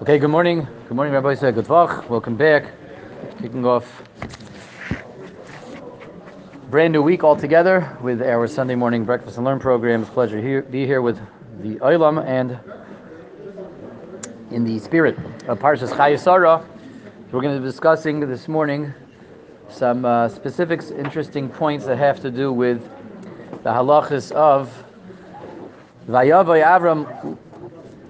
Okay, good morning. Good morning, Rabbi Say Good Welcome back. Kicking off brand new week altogether with our Sunday morning breakfast and learn program. It's a pleasure to be here with the Olam and in the spirit of Parshas Chayesara. We're going to be discussing this morning some uh, specifics, interesting points that have to do with the halachas of Vayavay Avram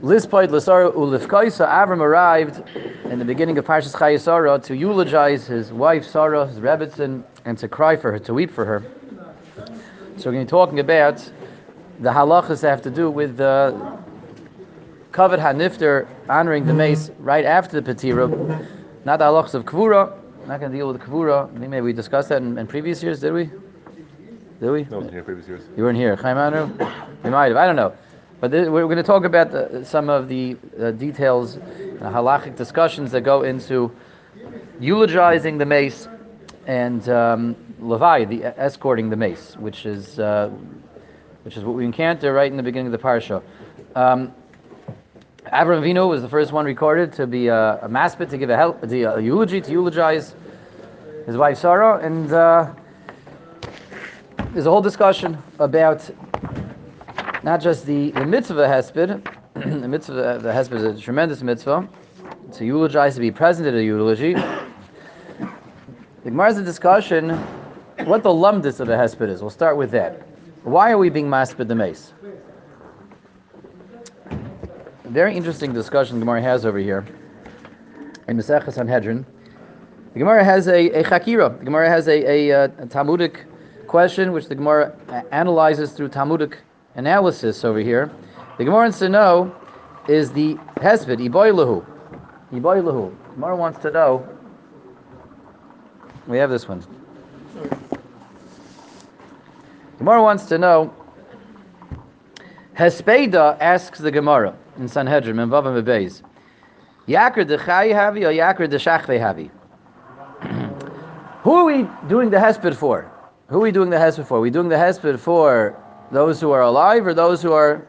Lispoid Lasara Ulifkaisa. Avram arrived in the beginning of Parshas Chayesara to eulogize his wife Sarah, his Rebbitzin, and to cry for her, to weep for her. So we're going to be talking about the halachas that have to do with the Kavod Hanifter honoring the mace right after the Petira, not the halachas of Kvura. not going to deal with Kvura. Maybe we discussed that in, in, previous years, did we? Did we? No, in previous years. You weren't here. Chaim Anu? We might have. I don't know. But we're going to talk about the, some of the uh, details, uh, halachic discussions that go into eulogizing the mace and um, Levi, the escorting the mace, which is uh, which is what we encounter right in the beginning of the parsha. Um, Avram Avinu was the first one recorded to be a, a maspid, to give a, help, a, a eulogy, to eulogize his wife Sarah, and uh, there's a whole discussion about not just the, the mitzvah hesped, the mitzvah the hesped is a tremendous mitzvah, to eulogize, to be present at a eulogy. The Gemara has a discussion what the lumdis of a hesped is. We'll start with that. Why are we being masped the mace? Very interesting discussion Gemara has over here in Maseches Sanhedrin. The Gemara has a, a chakira. The Gemara has a, a, uh, a Talmudic question which the Gemara analyzes through Talmudic analysis over here. The Gemara wants to know is the Hesped, Iboilahu. Iboilahu. Gemara wants to know. We have this one. Gemara wants to know. Hespeda asks the Gemara in Sanhedrin, in Vavam Bebeis. Yakr de Havi or Yakr de Havi? Who are we doing the Hesped for? Who are we doing the Hesped for? Are we doing the Hesped for those who are alive or those who are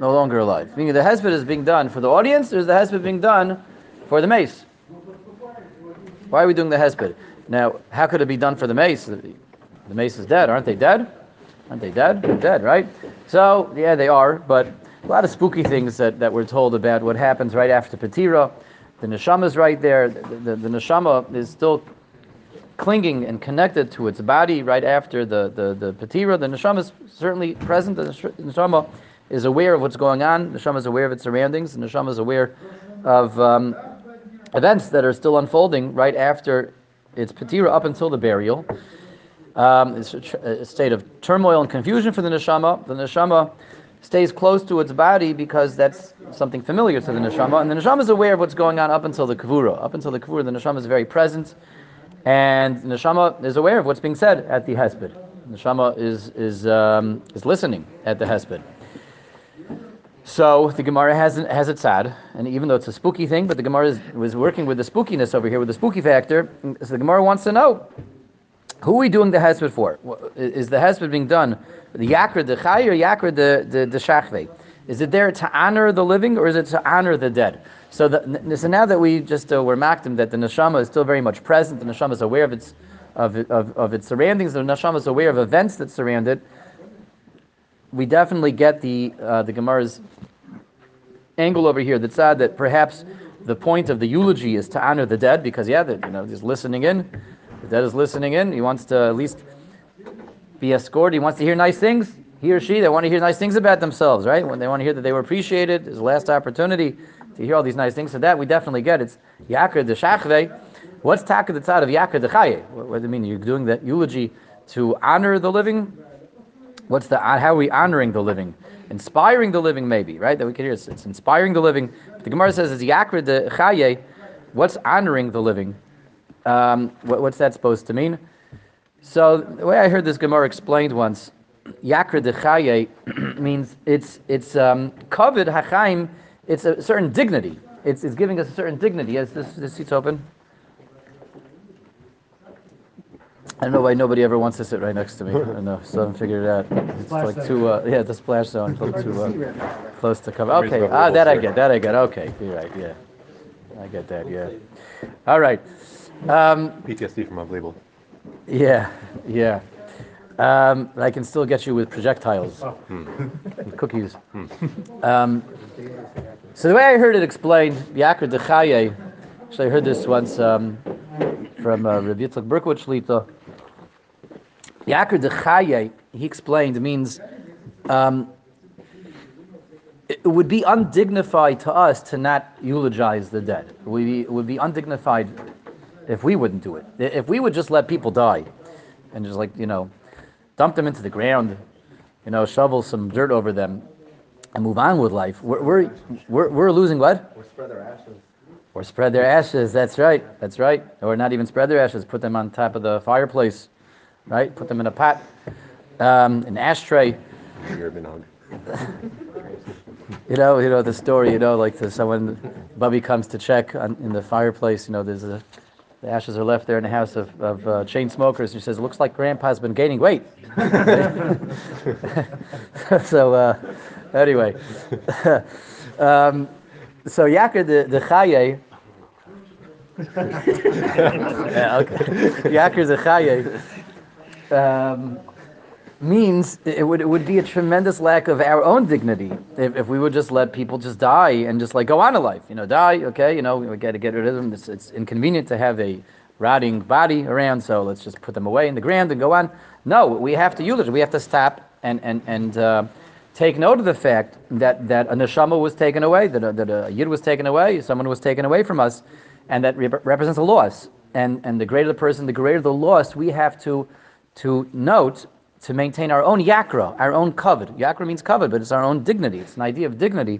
no longer alive? Meaning the hesped is being done for the audience, is the hesped being done for the mace? Why are we doing the hesped? Now, how could it be done for the mace? The mace is dead, aren't they dead? Aren't they dead? They're dead, right? So, yeah, they are, but a lot of spooky things that, that we're told about what happens right after Petira. The neshama is right there. The, the, the neshama is still clinging and connected to its body right after the, the, the patira. The neshama is certainly present. The neshama is aware of what's going on. The neshama is aware of its surroundings. The neshama is aware of um, events that are still unfolding right after its patira up until the burial. Um, it's a, tr- a, state of turmoil and confusion for the neshama. The neshama stays close to its body because that's something familiar to the neshama, and the neshama is aware of what's going on up until the kavura. Up until the kavura, the neshama is very present and neshama is aware of what's being said at the hesped. Neshama is is um, is listening at the hesped. So the Gemara has has it sad, and even though it's a spooky thing, but the Gemara is, was working with the spookiness over here, with the spooky factor. So the Gemara wants to know who are we doing the hesped for? Is the hesped being done the yakra the chay or yakra the the, the shachve? Is it there to honor the living or is it to honor the dead? So, the, so now that we just uh, were makdim that the neshama is still very much present, the neshama is aware of its of, of, of its surroundings, the neshama is aware of events that surround it. We definitely get the uh, the Gemara's angle over here. That's sad that perhaps the point of the eulogy is to honor the dead because yeah, the, you know, he's listening in. The dead is listening in. He wants to at least be escorted. He wants to hear nice things. He or she, they want to hear nice things about themselves, right? When they want to hear that they were appreciated, his last opportunity to hear all these nice things. So that we definitely get. It's Yakir de Shachve. What's Taka the tzad of Yakir de Chaye? What, what does it mean? You're doing that eulogy to honor the living? What's the how are we honoring the living? Inspiring the living, maybe, right? That we can hear. It's, it's inspiring the living. But the Gemara says it's Yakir de Chaye. What's honoring the living? Um, what, what's that supposed to mean? So the way I heard this Gemara explained once, Yakir de Chaye means it's it's um, kavod hachaim it's a certain dignity. It's, it's giving us a certain dignity. Yes, this, this seat's open. I don't know why nobody ever wants to sit right next to me. I know. So I haven't figured it out. It's like too, uh, yeah, the splash zone, too uh, close to cover. Okay, ah, that I get, that I get. Okay, you're right, yeah. I get that. Yeah. All right. Um, PTSD from unbelievable. yeah. Yeah. Um, I can still get you with projectiles, cookies. Um, so the way I heard it explained, Yakr Dechaye, actually I heard this once um, from uh, Rav Yitzchak Berkowitz Shlita. Yakr Dechaye, he explained, means um, it it would be undignified to us to not eulogize the dead. It would be, it would be undignified if we wouldn't do it. If we would just let people die and just like, you know, dump them into the ground, you know, shovel some dirt over them and move on with life, we're, we're, we're, we're losing what? Or spread their ashes. Or spread their ashes. That's right. That's right. Or not even spread their ashes. Put them on top of the fireplace, right? Put them in a pot, um, an ashtray. You're been hung. You know, you know the story. You know, like the, someone, Bubby comes to check on, in the fireplace. You know, there's a, the ashes are left there in the house of, of uh, chain smokers. He says, "Looks like Grandpa's been gaining weight." so uh, anyway, um, so Yakir the the Chaye. yeah, okay. Yakir the Chaye. Um, means it would it would be a tremendous lack of our own dignity if, if we would just let people just die and just like go on in life. You know, die, okay, you know, we got to get rid of them. It's, it's inconvenient to have a rotting body around, so let's just put them away in the ground and go on. No, we have to eulogize. We have to stop and and and uh, take note of the fact that that a neshama was taken away, that a, that a yid was taken away, someone was taken away from us, and that rep- represents a loss. And and the greater the person, the greater the loss. We have to to note to maintain our own yakra, our own kavod. Yakra means kavod, but it's our own dignity. It's an idea of dignity.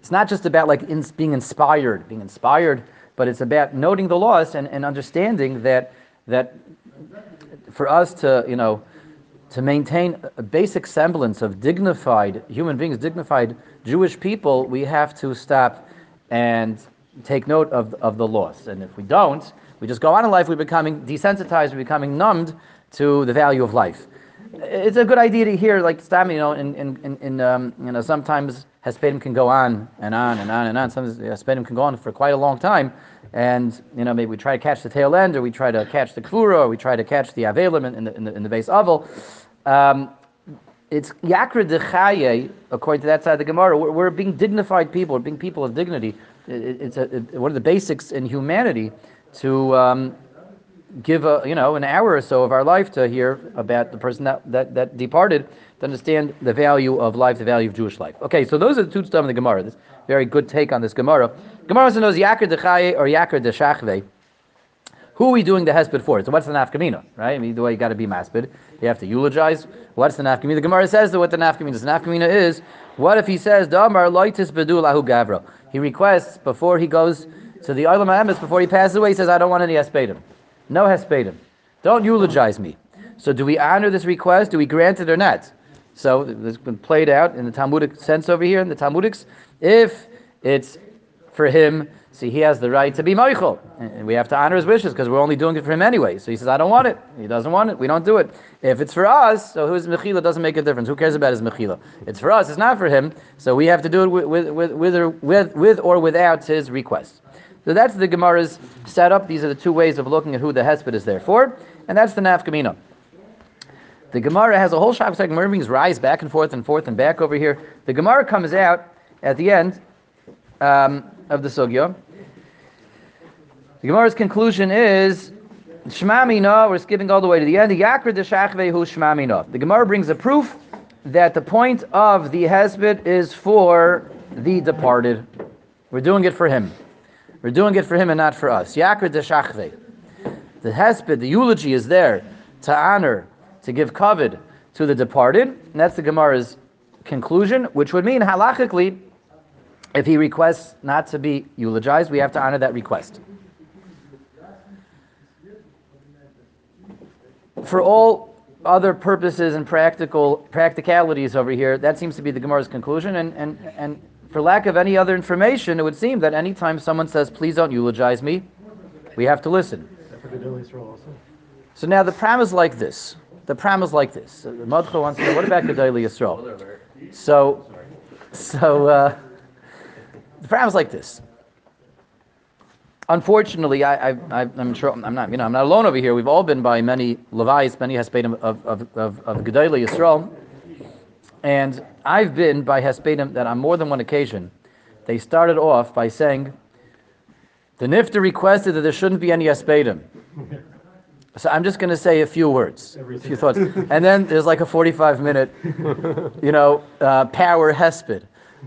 It's not just about like in, being inspired, being inspired, but it's about noting the loss and, and understanding that that for us to you know to maintain a basic semblance of dignified human beings, dignified Jewish people, we have to stop and take note of, of the loss. And if we don't, we just go on in life, we're becoming desensitized, we're becoming numbed to the value of life. It's a good idea to hear, like stop, you know, in, in, in, um, you know, sometimes Hespedim can go on and on and on and on. Sometimes Hespedim can go on for quite a long time. And, you know, maybe we try to catch the tail end, or we try to catch the Kvura, or we try to catch the Avelim in the, in the, in the base Avel. Um, it's Yakra Dechaye, according to that side of the Gemara. We're, we're being dignified people, we're being people of dignity. It- it's a, it- one of the basics in humanity to um, give a you know an hour or so of our life to hear about the person that, that, that departed to understand the value of life, the value of Jewish life. Okay, so those are the two stuff in the Gemara. This very good take on this Gemara. Gemara knows Yakar Dechaye or Yakar Deshachve. Who are we doing the hesped for? So what's the nafkamina, right? I mean, the way you got to be maspid, you have to eulogize. What's the nafkamina? The Gemara says that what the nafkamina is. The nafkamina is, what if he says, Damar loitis bedu lahu gavra? He requests before he goes to the Olam HaEmes, before he passes away, he says, I don't want any hespedim. No hespedim. Don't eulogize me. So do we honor this request? Do we grant it or not? So it's been played out in the Talmudic sense over here, in the Talmudics. If it's for him, see, he has the right to be Michael. And we have to honor his wishes because we're only doing it for him anyway. So he says, I don't want it. He doesn't want it. We don't do it. If it's for us, so who's Mechila doesn't make a difference. Who cares about his Mechila? It's for us, it's not for him. So we have to do it with, with, with, with, or, with, with or without his request. So that's the Gemara's setup. These are the two ways of looking at who the Hesped is there for. And that's the Nafkamina. The Gemara has a whole shop. Gemara brings rise back and forth and forth and back over here. The Gemara comes out at the end um, of the Sugya. The Gemara's conclusion is Shmamina, we're skipping all the way to the end. The Yakr deshachvehu Shmamina. The Gemara brings a proof that the point of the Hesped is for the departed. We're doing it for him. We're doing it for him and not for us. Yakr deshachve. The Hesped, the eulogy is there to honor, to give kavod to the departed. And that's the Gemara's conclusion, which would mean halachically, if he requests not to be eulogized, we have to honor that request. For all other purposes and practical practicalities over here, that seems to be the Gemara's conclusion. And, and, and for lack of any other information, it would seem that anytime someone says, please don't eulogize me, we have to listen. So now the pram is like this. The pram is like this. The Madcha wants to know, what about Gedolei Yisrael? So, so uh, the pram is like this. unfortunately, I, am sure I'm not, you know, I'm not alone over here. We've all been by many Levites, many Hespedim of of of, of Gedolei Yisrael, and I've been by Hespedim that on more than one occasion, they started off by saying, the Nifta requested that there shouldn't be any Hespedim. So I'm just going to say a few words, a few thoughts, and then there's like a 45 minute, you know, uh, power hesped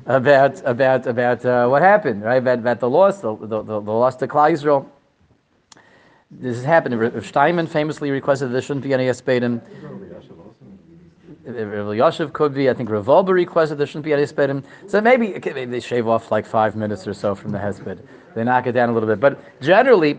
about about about uh, what happened, right? About, about the loss, the, the, the, the loss to Klal Yisrael. This has happened. Steinman famously requested that there shouldn't be any espedim. Rav Yashiv could be. I think Rav Wolbe requested there shouldn't be any espedim. So maybe, maybe they shave off like five minutes or so from the hesped. They knock it down a little bit. But generally,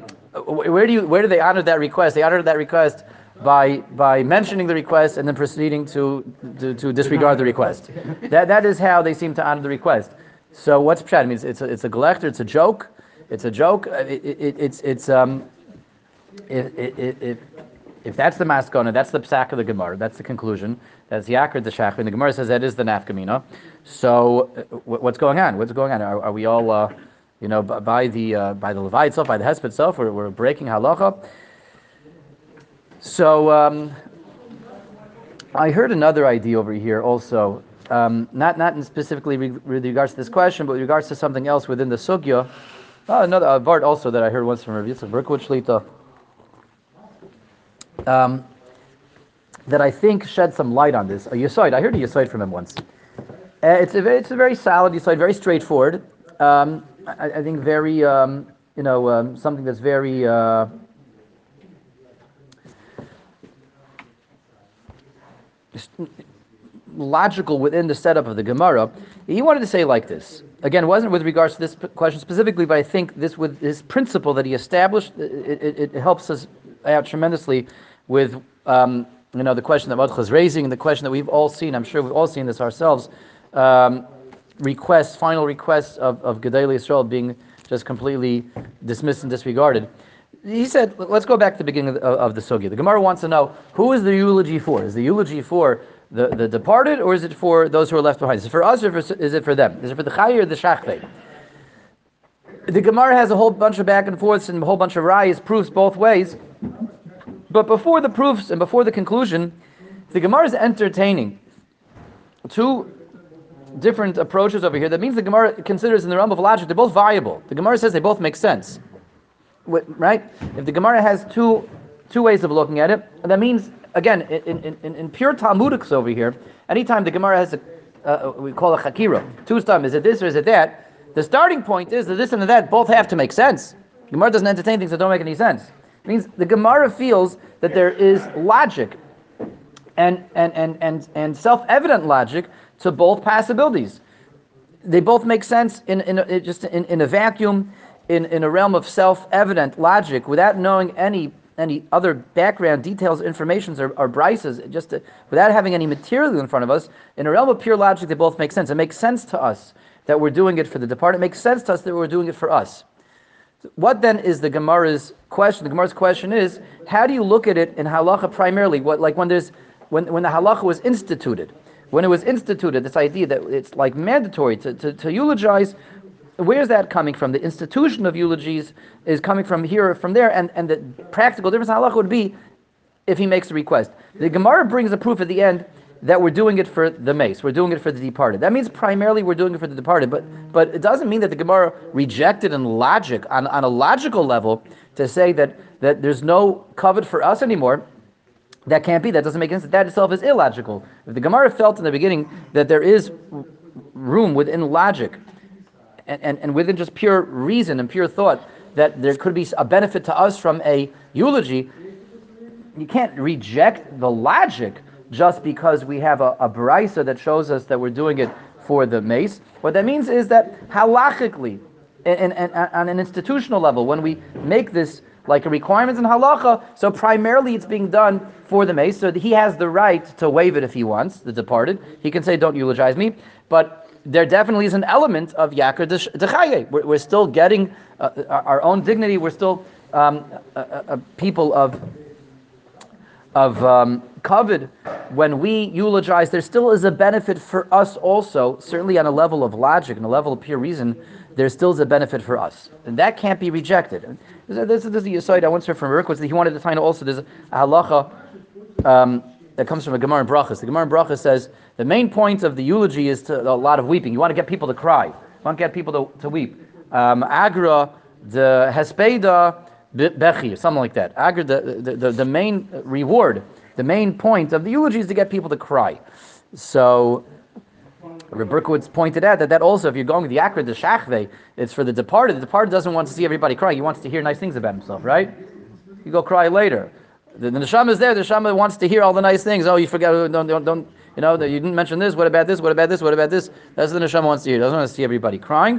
where do you where do they honor that request? They honor that request by by mentioning the request and then proceeding to to, to disregard the request. That that is how they seem to honor the request. So what's pshat? I mean, it's, it's a it's a. It's a joke. It's a joke. It, it, it's it's um. If, if that's the maskona, that's the psak of the Gemara. That's the conclusion. That's Yakar the Shach. And the Gemara says that is the nafkamina. So uh, what's going on? What's going on? Are, are we all, uh, you know, by the uh, by the Levite itself, by the Hesped itself, we're, we're breaking halacha? So um, I heard another idea over here also, um, not not specifically with regards to this question, but with regards to something else within the sugya. Oh, another vart also that I heard once from Rav Yitzchak Berkowitz Shlita. Um, that I think shed some light on this. A yisoid, I heard a yisoid from him once. Uh, it's a very, it's a very solid yisoid, very straightforward. Um, I, I, think very, um, you know, um, something that's very. Uh, logical within the setup of the Gemara. He wanted to say like this. Again, wasn't with regards to this question specifically, but I think this with his principle that he established, it, it, it helps us out tremendously with um, you know the question that Madcha is raising, and the question that we've all seen. I'm sure we've all seen this ourselves. Um, requests, final requests of of Gedolei Yisrael being just completely dismissed and disregarded he said, let's go back to the beginning of the, of the sugya. The Gemara wants to know who is the eulogy for? Is the eulogy for the, the departed, or is it for those who are left behind? Is it for us, or is it for them? Is it for the chayi or the shachvei? The Gemara has a whole bunch of back and forths and a whole bunch of rayas, proofs both ways. But before the proofs and before the conclusion, the Gemara is entertaining two different approaches over here. That means the Gemara considers in the realm of logic, they're both viable. The Gemara says they both make sense right? If the Gemara has two two ways of looking at it, that means again in, in, in, pure Talmudics over here, anytime the Gemara has a uh, we call it chakira, two stam, is it this or is it that? The starting point is that this and that both have to make sense. Gemara doesn't entertain things that don't make any sense. Means the Gemara feels that there is logic and and and and, and self-evident logic to both possibilities. They both make sense in, in, in just in, in a vacuum in, in a realm of self-evident logic without knowing any any other background details, informations, or, or brises, just to, without having any material in front of us, in a realm of pure logic, they both make sense. It makes sense to us that we're doing it for the departed. It makes sense to us that we're doing it for us. What then is the Gemara's question? The Gemara's question is, how do you look at it in halacha primarily? What like when there's when, when the halacha was instituted, when it was instituted, this idea that it's like mandatory to, to, to eulogize where's that coming from? The institution of eulogies is coming from here or from there, and, and the practical difference in halacha would be if he makes a request. The Gemara brings a proof at the end that we're doing it for the mace, we're doing it for the departed. That means primarily we're doing it for the departed, but but it doesn't mean that the Gemara rejected in logic, on, on a logical level, to say that, that there's no kavod for us anymore. That can't be. That doesn't make sense. That itself is illogical. If the Gemara felt in the beginning that there is room within logic and, and, and within just pure reason and pure thought that there could be a benefit to us from a eulogy, you can't reject the logic just because we have a, a brisa that shows us that we're doing it for the mace. What that means is that halachically, and, and, and on an institutional level, when we make this like a requirement in halacha, so primarily it's being done for the mace. So he has the right to waive it if he wants, the departed. He can say, "Don't eulogize me," but there definitely is an element of yakar dechaye. We're, we're still getting uh, our own dignity. We're still um, a, a, people of of um, kavod. When we eulogize, there still is a benefit for us also, certainly on a level of logic and a level of pure reason, there still is a benefit for us. And that can't be rejected. This, is the aside I once heard from was that he wanted to find also there's a halacha um, that comes from a Gemara in Brachas. The Gemara in Brachas says the main point of the eulogy is to, a lot of weeping. You want to get people to cry. You want to get people to, to weep. Um, Agra, the Hespeda, Bechi, something like that. Agra, the, the, the, the main reward, the main point of the eulogy is to get people to cry. So Berkowitz pointed out that that also, if you're going to the Akra, the Shachve, it's for the departed. The departed doesn't want to see everybody crying. He wants to hear nice things about himself, right? You go cry later. The, the neshama is there. The neshama wants to hear all the nice things. Oh, you forgot. Don't, don't, don't you know, you didn't mention this. What about this? What about this? What about this? That's what the neshama wants to hear. Doesn't want to see everybody crying.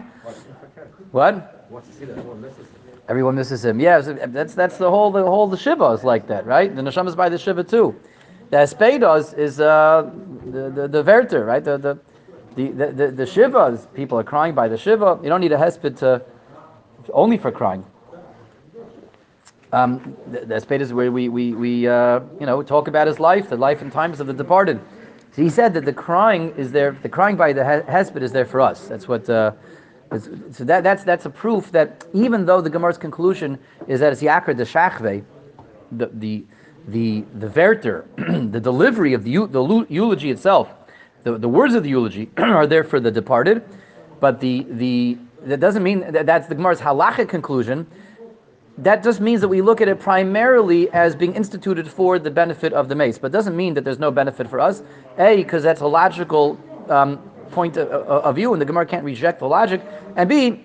What? Everyone misses him. Yeah, that's that's the whole the whole the shiva is like that, right? The neshama is by the shiva too. The espedos is uh, the the the verter, right? The the the, the, the, the shivas, people are crying by the shiva. You don't need a hesped to only for crying. Um, the, the hesped is where we we, we uh, you know talk about his life, the life and times of the departed. So he said that the crying is there. The crying by the hesped is there for us. That's what. Uh, so that, that's that's a proof that even though the Gemara's conclusion is that it's Yakar the Shachve, the the the the verter, the delivery of the the eulogy itself the, the words of the eulogy are there for the departed, but the, the that doesn't mean that that's the Gemara's halachic conclusion. That just means that we look at it primarily as being instituted for the benefit of the mace, but doesn't mean that there's no benefit for us. A, because that's a logical um, point of, of, view, and the Gemara can't reject the logic. And B,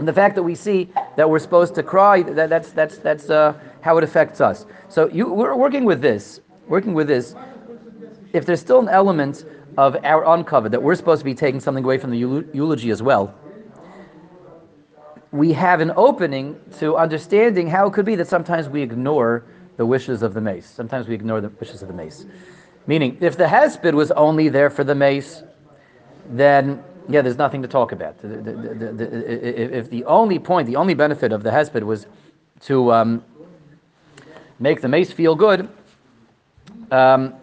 the fact that we see that we're supposed to cry, that, that's that's that's uh, how it affects us. So you, we're working with this, working with this. If there's still an element of our uncovered, that we're supposed to be taking something away from the eulogy as well, we have an opening to understanding how it could be that sometimes we ignore the wishes of the mace. Sometimes we ignore the wishes of the mace. Meaning, if the hesped was only there for the mace, then yeah, there's nothing to talk about. The, the, the, if the only point, the only benefit of the hesped was to um, make the mace feel good, um,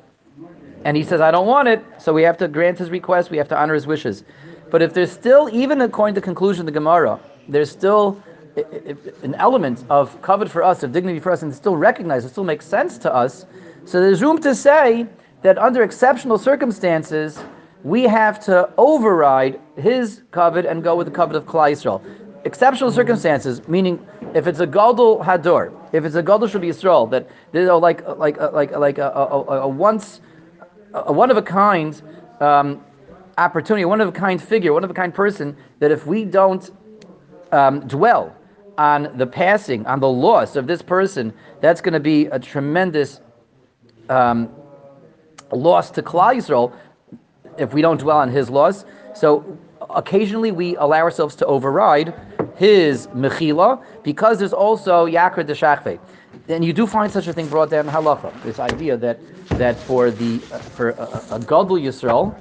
and he says, I don't want it, so we have to grant his request, we have to honor his wishes. But if there's still, even according to conclusion of the Gemara, there's still an element of kavod for us, of dignity for us, and still recognized, it still makes sense to us, so there's room to say that under exceptional circumstances, we have to override his kavod and go with the kavod of Klal Yisrael. Exceptional circumstances, meaning if it's a Gadol Hador, if it's a Gadol Shabbi Yisrael, that you know, like like like like a, a, a, a once a one of a kind um, opportunity, one of a kind figure, one of a kind person, that if we don't um, dwell on the passing, on the loss of this person, that's going to be a tremendous um, loss to Klal Yisrael if we don't dwell on his laws. So occasionally we allow ourselves to override his mechila because there's also yakr de And you do find such a thing brought down in halacha. This idea that that for the uh, for a, a gadol yisrael,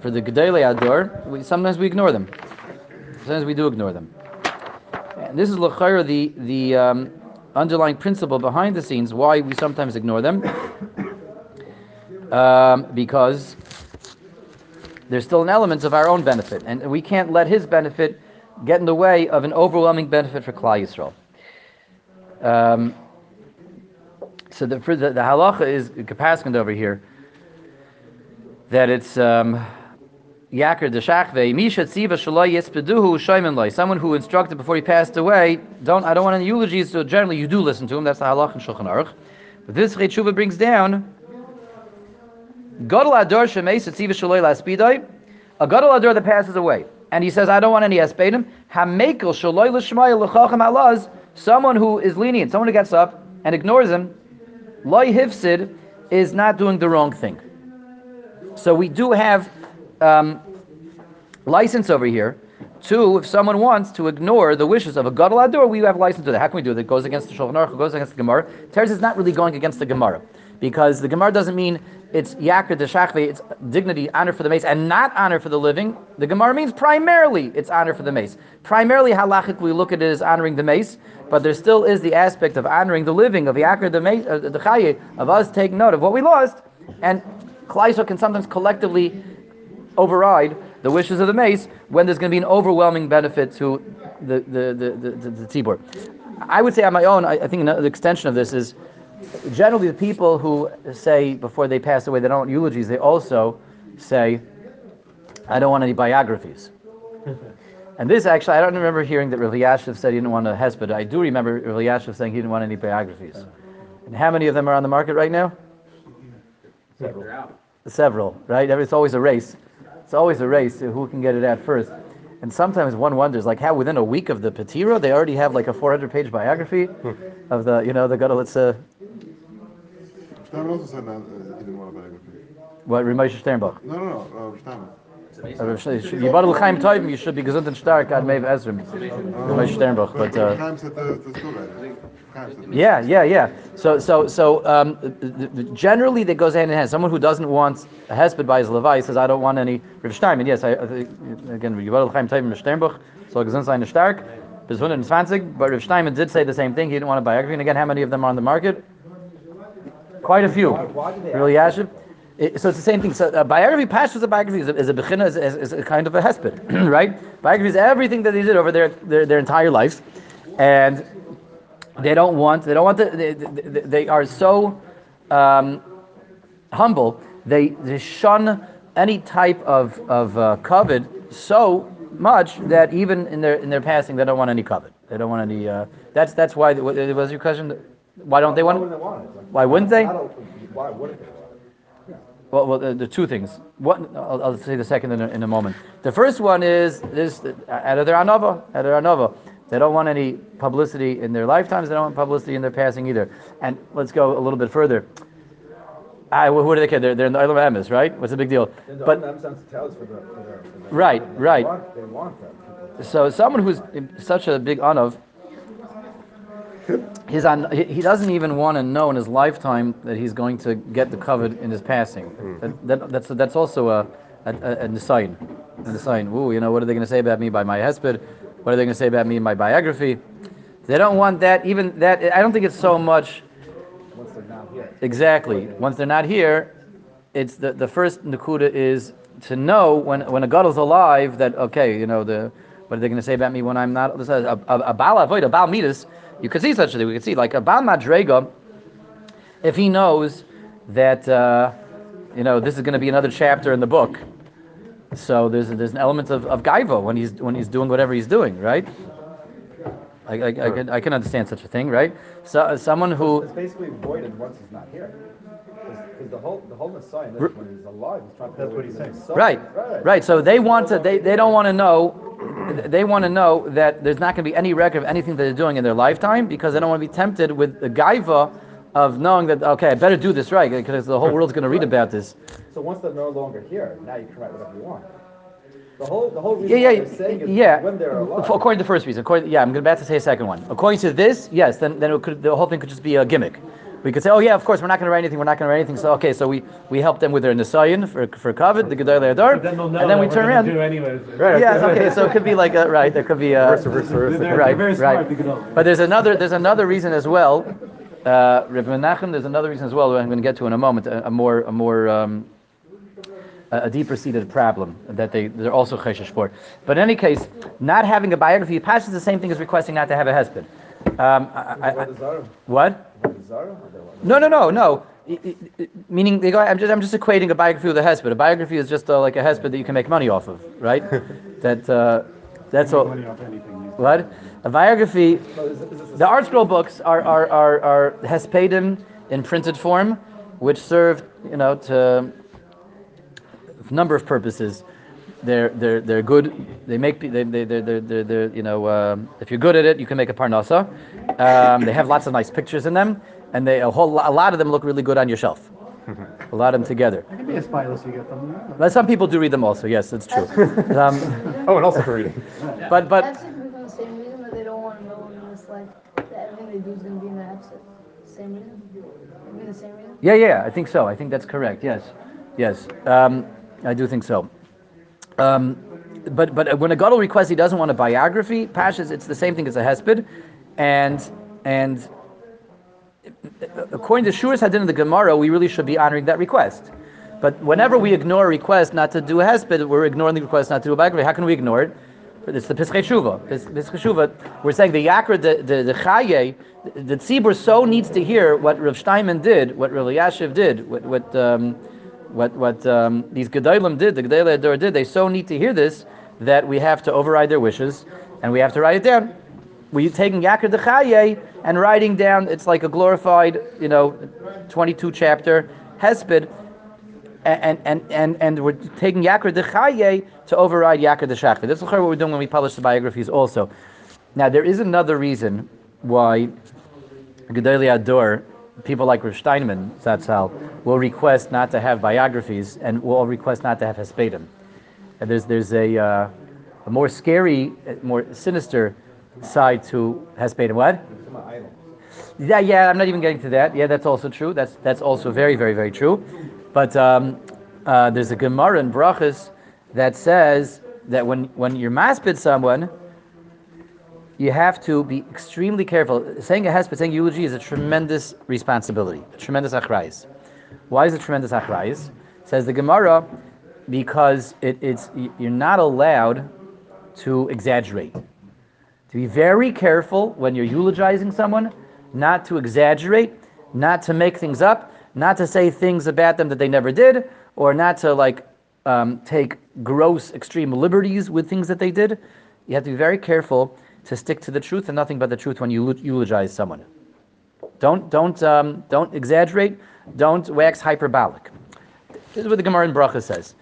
for the gedolei ador, we, sometimes we ignore them. Sometimes we do ignore them. And this is lachayra the the um, underlying principle behind the scenes why we sometimes ignore them, um, because there's still an element of our own benefit, and we can't let his benefit get in the way of an overwhelming benefit for Klal Yisrael. Um, so the, the, the halacha is capacitant over here that it's um, Yakir de Shachve, Misha Tziva Shalai Yispeduhu Shaiman Lai. Someone who instructed before he passed away, don't I don't want any eulogies, so generally you do listen to him. That's the halacha in Shulchan Aruch. But this Chetshuva brings down Gadol Ador Shemeis Tziva Shalai Laspidai, a Gadol Ador that passes away and he says, I don't want any espedim. Hamekel shaloi l'shmaya l'chacham alaz. Someone who is lenient, someone who gets up and ignores him, loy hifsid is not doing the wrong thing. So we do have um, license over here to, if someone wants to ignore the wishes of a gadol ador, we have license to that. How can we do that? It goes against the Shulchan Aruch, it goes against the Gemara. Teres is not really going against the Gemara because the Gemara doesn't mean it's yakr de shachve, it's dignity, honor for the mace, and not honor for the living. The Gemara means primarily it's honor for the mace. Primarily halachic, we look at it as honoring the mace, but there still is the aspect of honoring the living, of the mace, uh, the chaye, of us taking note of what we lost, and Klaiso can sometimes collectively override the wishes of the mace when there's going to be an overwhelming benefit to the the the the, the, the tzibur. I would say on my own, I, I think another extension of this is generally the people who say before they pass away they don't want eulogies. They also say, "I don't want any biographies." And this actually, I don't remember hearing that Rav Yashiv said he didn't want a hesped. I do remember Rav Yashiv saying he didn't want any biographies. And how many of them are on the market right now? Several, Several, right? It's always a race. It's always a race. Who can get it at first? And sometimes one wonders, like how within a week of the Petira, they already have like a 400-page biography hmm. of the, you know, the Gadolitza, Steinman also said that uh, he didn't want a biography. what, Ramesh Sternbuch. No, no, no, uh, Steinman. Yibadal Chaim Toivim, you should be gesund and stark, God Mev Ezrim. Ramesh Sternbuch, but... Uh, the, the school writer. Chaim said. Yeah, yeah, yeah. So, so, so um, th- th- generally, that goes hand in hand. Someone who doesn't want a hesped by his levi says, "I don't want any." Rav Steinman, yes, I, I think, again, Yuval Chaim Taivim Sternbuch, so gesund sein stark, bis 120. But Rav Steinman did say the same thing. He didn't want to buy a biography. And again, how many of them are on the market? Quite a few. Really, Yashiv. It- So it's the same thing. So a biography, Pashas a biography is a, is a bechina, is, is, is a kind of a hesped, right? Biography is everything that they did over their, their, their entire life, and they don't want they don't want the, they, they, they are so um, humble they, they shun any type of of uh, kavod so much that even in their in their passing they don't want any kavod they don't want any uh, that's that's why what was your question why don't they want wouldn't they want it? Like, why wouldn't they Why wouldn't they well, well the, the two things. One, I'll, I'll say the second in a, in a moment. The first one is this: out of their anova, out of their anova, they don't want any publicity in their lifetimes. They don't want publicity in their passing either. And let's go a little bit further. I, who do they care? They're, they're in the Olam Emes, right? What's the big deal? The But for the, for Right, right. Want, they want. So someone who's such a big anov, he's on. He, he doesn't even want to know in his lifetime that he's going to get the kavod in his passing. Mm-hmm. That, that, that's that's also a a, a, a sign, a sign. Ooh, you know what are they going to say about me by my hesped? What are they going to say about me in my biography? They don't want that. Even that. I don't think it's so much. Once they're not here. Exactly. Once they're not here, it's the, the first nakuda is to know when when a god is alive that okay, you know the what are they going to say about me when I'm not? This is A, a, a bal avoid a bal midas. You could see such a thing. We could see like a bal madrega. If he knows that uh, you know this is going to be another chapter in the book, so there's there's an element of, of gaiva when he's when he's doing whatever he's doing, right? I, I, I, can, I can understand such a thing, right? So uh, someone who It's basically voided once he's not here. Because the whole the whole Messiah R- is when he's alive, he's trying to That's what he's saying. Messiah. Right, Right. right. So they want to. They, they don't want to know. They want to know that there's not going to be any record of anything that they're doing in their lifetime because they don't want to be tempted with the gaiva of knowing that okay, I better do this right because the whole world's going to read about this. So once they're no longer here, now you can write whatever you want. The whole the whole Yeah, reason yeah, why they're saying is yeah. when they're alive. According to the first reason, according, yeah, I'm about to say a second one. According to this, yes, then then it could, the whole thing could just be a gimmick. We could say, oh yeah, of course, we're not going to write anything. We're not going to write anything. So okay, so we, we help them with their nisayin for for kavod, the gedolei adar, But then they'll know and then that we we're turn around. do anyways. Right. Yeah. Okay. So it could be like a, right. There could be a, Versa, versa, versa. They're- right. very right. smart, they could all- But there's another there's another reason as well. Uh, Reb Menachem, there's another reason as well. That I'm going to get to in a moment. A, a more a more um, a a deeper seated problem that they they're also cheshish for. But in any case, not having a biography passes the same thing as requesting not to have a hesped. Um, I, I, I, What is Zara? what? What is Zara? Or they want- No, no, no, no. Meaning, they go, I'm just, I'm just equating a biography with a hesped. A biography is just uh, like a hesped that you can make money off of, right? that, uh, that's all. Money off anything. What? A biography. No, is, is a The ArtScroll books are are are, are hespedim in printed form, which serve, you know, to a number of purposes. They're they're they're good. They make pe- they they they they're, they're, they're you know um, if you're good at it, you can make a parnasa. Um, they have lots of nice pictures in them, and they a whole a lot of them look really good on your shelf. a lot of them together. It can be a spyless you get them. But some people do read them also. Yes, that's true. um, Oh, and also for reading. but but That's the same reason that they don't want to know in this life that everything they do is going to be in the absent. Same reason? Maybe the same reason? Yeah, yeah, I think so. I think that's correct. Yes, yes, um, I do think so. Um, but but when a gadol requests he doesn't want a biography, pashas, it's the same thing as a hesped, and and according to Shuras Hadin of the Gemara, we really should be honoring that request, But whenever we ignore a request not to do a hesped, we're ignoring the request not to do a biography. How can we ignore it? It's the Pischei Shuva. Pischei Shuva, we're saying the Yakra, the, the, the Chaye, the Tzibur so needs to hear what Rav Steinman did, what Rav Yashiv did, what, what, um, what, what um, these Gedolim did, the Gedolei Ador did. They so need to hear this that we have to override their wishes and we have to write it down. We're taking Yakar de Chaye and writing down, it's like a glorified, you know, 22 chapter Hesped, and, and, and, and we're taking Yakar de Chaye to override Yakar. This is what we're doing when we publish the biographies also. Now, there is another reason why Gedolei Ador, people like Rav Steinman, Zatzal, will request not to have biographies and will request not to have Hespedim. And there's, there's a, uh, a more scary, more sinister side to Hespedim. What? It's my. Yeah, yeah, I'm not even getting to that. Yeah, that's also true. That's that's also very, very, very true. But um, uh, there's a Gemara in Brachas that says that when when you're maspid someone, you have to be extremely careful. Saying a hesped, saying eulogy is a tremendous responsibility, a tremendous achrayis. Why is it tremendous achrayis? Says the Gemara, because it, it's you're not allowed to exaggerate. To be very careful when you're eulogizing someone, not to exaggerate, not to make things up, not to say things about them that they never did, or not to like um, take gross, extreme liberties with things that they did. You have to be very careful to stick to the truth and nothing but the truth when you eulogize someone. Don't don't um, don't exaggerate. Don't wax hyperbolic. This is what the Gemara in Bracha says.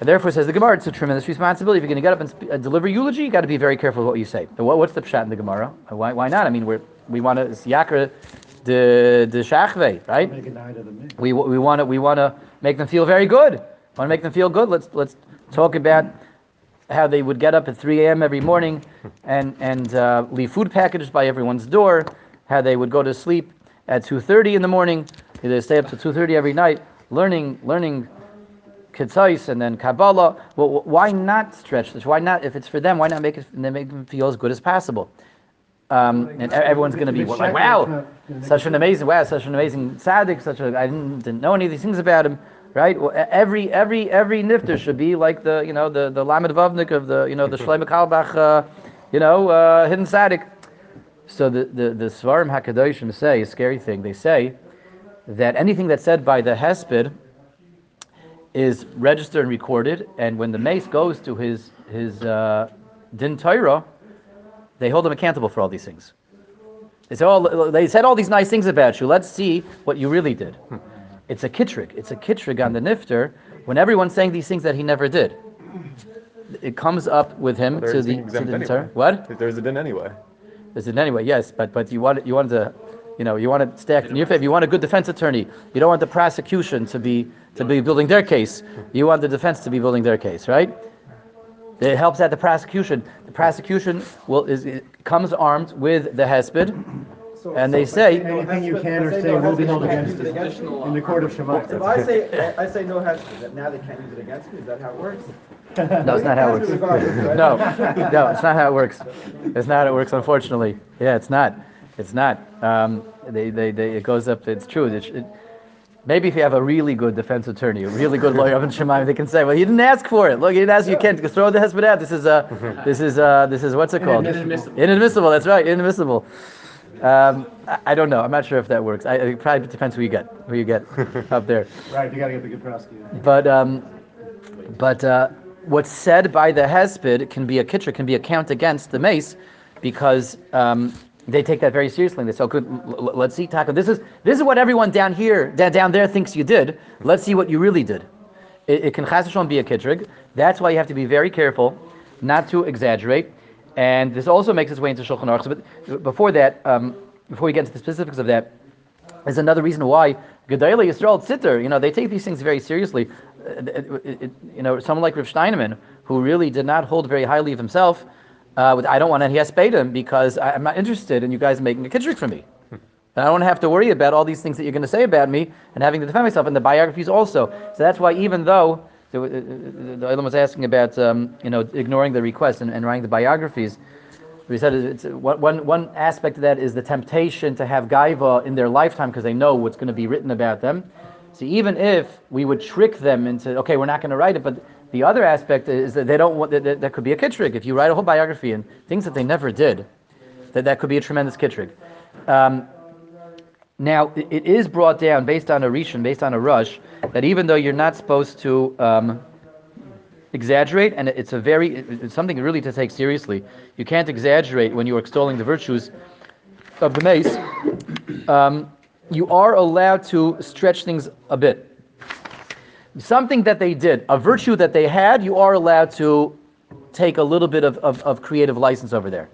And therefore, says the Gemara, it's a tremendous responsibility. If you're going to get up and sp- uh, deliver eulogy, you got to be very careful with what you say. What, what's the pshat in the Gemara? Uh, Why, why not? I mean, we're, we want to it's yakra the the shachve, right? Make it of. We we want to we want to make them feel very good. Want to make them feel good? Let's let's talk about how they would get up at 3 a.m. every morning and and uh, leave food packages by everyone's door. How they would go to sleep at 2:30 in the morning. They stay up to 2:30 every night, learning learning Ketzais and then Kabbalah. Well, why not stretch this? Why not? If it's for them, why not make it? Make them feel as good as possible. Um, and everyone's going to be like, "Wow, such an amazing, wow, such an amazing tzaddik, such a I didn't, didn't know any of these things about him." Right? Well, every every every nifter should be like the you know the the Lamed Vavnik of the you know the Shlomo Carlebach, uh, you know uh, hidden tzaddik. So the the the Sfarim Hakadoshim say a scary thing. They say that anything that's said by the Hesped is registered and recorded, and when the mace goes to his his uh, din Torah, they hold him accountable for all these things. They say, "Oh, they said all these nice things about you. Let's see what you really did." It's a kitrig. It's a kitrig on the nifter when everyone's saying these things that he never did. It comes up with him to There's the, to the anyway. Torah. What? There's a din anyway. Is it anyway? Yes, but but you want you want to, you know, you want to stack in your favor. You want a good defense attorney. You don't want the prosecution to be to be building their case. You want the defense to be building their case, right? It helps out the prosecution. The prosecution will is it comes armed with the hesped, So- and so they if I say no Anything you can if I or say say no will be held against use it us in the court of Shemaim. If I say, I say no hesped, that now they can't use it against me, is that how it works? no, it's not how it works. No, no, it's not how it works. It's not how it works, unfortunately. Yeah, it's not. It's not. Um, they, they, they, it goes up. It's true. It, it, maybe if you have a really good defense attorney, a really good lawyer up in Shemaim, they can say, "Well, he didn't ask for it. Look, he didn't ask. You can't throw the hesped out. This is uh, this is uh, this is what's it called? Inadmissible. Inadmissible. That's right. Inadmissible. Um, I, I don't know. I'm not sure if that works. I, it probably depends who you get. Who you get up there. Right, you gotta get the good prosecutor. But um, but uh, what's said by the hesped can be a kitrig, can be a count against the mace, because um, they take that very seriously. They say, "Okay, let's see, Taco. This is this is what everyone down here, down there, thinks you did. Let's see what you really did." It, it can be a kitrig. That's why you have to be very careful not to exaggerate. And this also makes its way into Shulchan Aruch. But before that, um, before we get into the specifics of that, is another reason why Gedolei Yisrael Tzitter, you know, they take these things very seriously. Uh, it- it- you know, someone like Rav Steinman, who really did not hold very highly of himself, uh, I don't want any Hespedim because I, I'm not interested in you guys making a kitrig for me. And I don't have to worry about all these things that you're going to say about me and having to defend myself, and the biographies also. So that's why even though the, uh, the Olam was asking about, um, you know, ignoring the request and, and writing the biographies, we said it's, one, one aspect of that is the temptation to have gaiva in their lifetime because they know what's going to be written about them. See, even if we would trick them into, okay, we're not going to write it, but the other aspect is that they don't want, that, that, could be a kitrig. If you write a whole biography and things that they never did, that that could be a tremendous kitrig. Um, now, it- is brought down based on a rishon, based on a rush, that even though you're not supposed to um, exaggerate, and it's a very, it's something really to take seriously. You can't exaggerate when you're extolling the virtues of the mace. Um, you are allowed to stretch things a bit. Something that they did, a virtue that they had, you are allowed to take a little bit of, of, of creative license over there.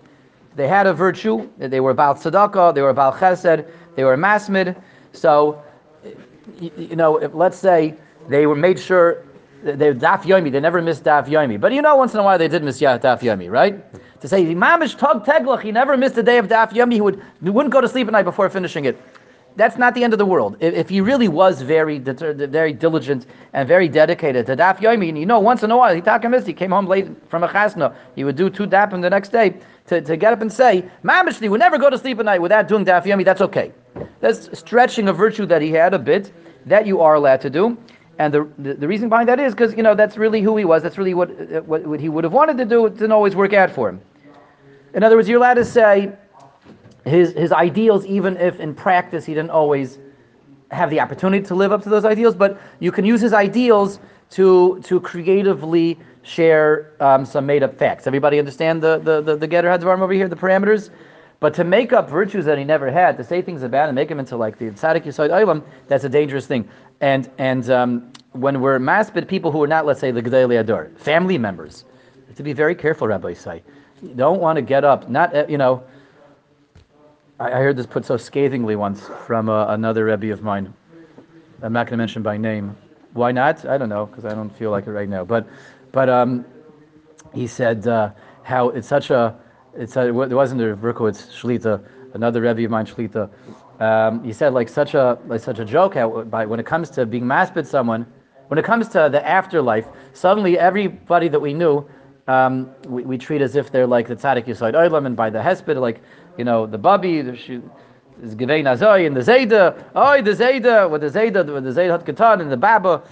They had a virtue, they were about tzedakah, they were about chesed, they were masmid. So, y- y- you know, if, let's say they were made sure they daf yomi, they never missed daf yomi. But you know, once in a while they did miss daf yomi, right? To say mamish tog teglach, he never missed a day of daf yomi. He would he wouldn't go to sleep at night before finishing it. That's not the end of the world. If, if he really was very very diligent and very dedicated to daf yomi, and you know, once in a while he talk taka missed, he came home late from a chasna, he would do two dapim the next day to, to get up and say, mamish, he would never go to sleep at night without doing daf yomi. That's okay. That's stretching a virtue that he had a bit that you are allowed to do. And the, the, the reason behind that is because, you know, that's really who he was. That's really what, what, what he would have wanted to do. It didn't always work out for him. In other words, you're allowed to say his, his ideals, even if in practice he didn't always have the opportunity to live up to those ideals, but you can use his ideals to, to creatively share um, some made up facts. Everybody understand the, the, the, the Geder Hadvarim over here, the parameters? But to make up virtues that he never had, to say things about and make him into like the Tzaddik Yisod Olam, that's a dangerous thing. And and um, when we're maspid people who are not, let's say, the Gedolei Ador, family members, to be very careful, Rabbi say. Don't want to get up, not, uh, you know, I, heard this put so scathingly once from uh, another Rebbe of mine. I'm not going to mention by name. Why not? I don't know, because I don't feel like it right now. But, but um, he said uh, how it's such a, it's a, it wasn't a Berkowitz Shlita, another Rebbe of mine Shlita. Um, he said like such a like such a joke how by when it comes to being maspid someone, when it comes to the afterlife, suddenly everybody that we knew, um, we, we treat as if they're like the tzaddik yisod olam, and by the hesped like you know the babi, the shi- is Gevei Nazoi and the Zayda, oh the Zayda, with the Zayda, with the Zayda Katan and the Baba.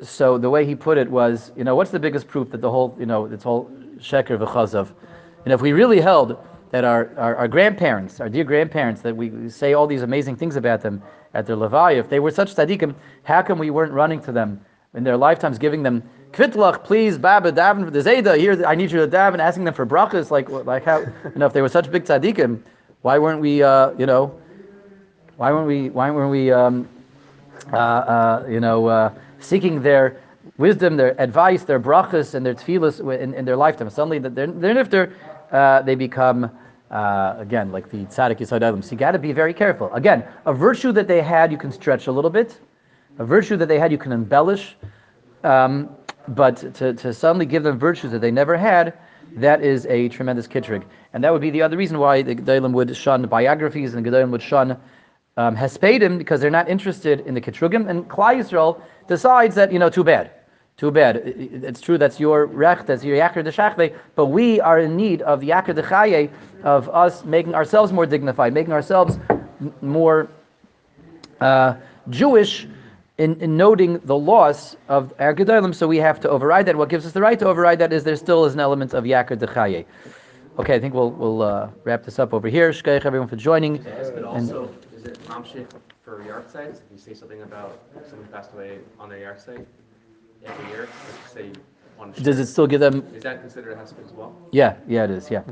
So the way he put it was, you know, what's the biggest proof that the whole, you know, it's whole sheker v'chazav? And if we really held that our, our, our grandparents, our dear grandparents, that we say all these amazing things about them at their levaya, if they were such tzaddikim, how come we weren't running to them in their lifetimes, giving them kvitlach, please, Baba, daven for the Zayda, here, I need you to daven, asking them for brachas, like, like how, you know, if they were such big tzaddikim, why weren't we, uh, you know, why weren't we, why weren't we, um, uh, uh, you know, uh, seeking their wisdom, their advice, their brachas, and their tefillas in, in their lifetime. Suddenly, they're, they're nifter, uh, they become, uh, again, like the tzaddik yisod adam. So you got to be very careful. Again, a virtue that they had, you can stretch a little bit. A virtue that they had, you can embellish. Um, but to, to suddenly give them virtues that they never had, that is a tremendous kitrig. And that would be the other reason why the Gedolim would shun biographies and the Gedolim would shun um, Hespedim because they're not interested in the Kitrugim. And Klal Yisrael decides that, you know, too bad. Too bad. It's true that's your rech, that's your yakir de shachve, but we are in need of the yakir de chaye, of us making ourselves more dignified, making ourselves more uh, Jewish in, in noting the loss of our Gedolim, so we have to override that. What gives us the right to override that is there still is an element of Yakir Dechaye. Okay, I think we'll, we'll uh, wrap this up over here. Shkeich everyone for joining. But And- also, is it mamshich for yard sites? If you say something about someone passed away on their yahrzeit every year, like say one. Does it still give them? Is that considered a hesped as well? Yeah, yeah, it is. Yeah,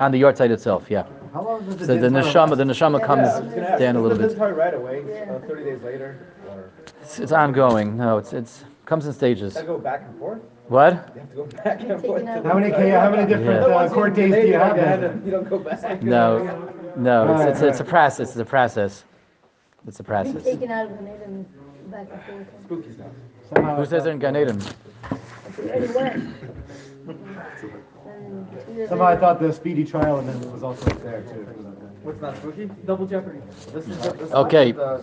on the yahrzeit itself. Yeah. How long does So the neshama, the neshama comes Yeah, I ask, down a little Does bit. it right away, Yeah. uh, thirty days later, or It's, it's ongoing. No, it's it's comes in stages. does that go back and forth? What? You have to go back and forth. out How many, the- ca- how many different Yeah. uh, court days do you have then? You don't go back. No, no. It's it's, it's a process. It's a process. It's a Been process. taken out of the net and back and forth. Spooky stuff. Somehow Who I says they're in Gan Eden? It already went. And two years Somehow I later- thought the speedy trial amendment was also there too. What's not spooky? Double jeopardy. This is, the- this is Okay. the-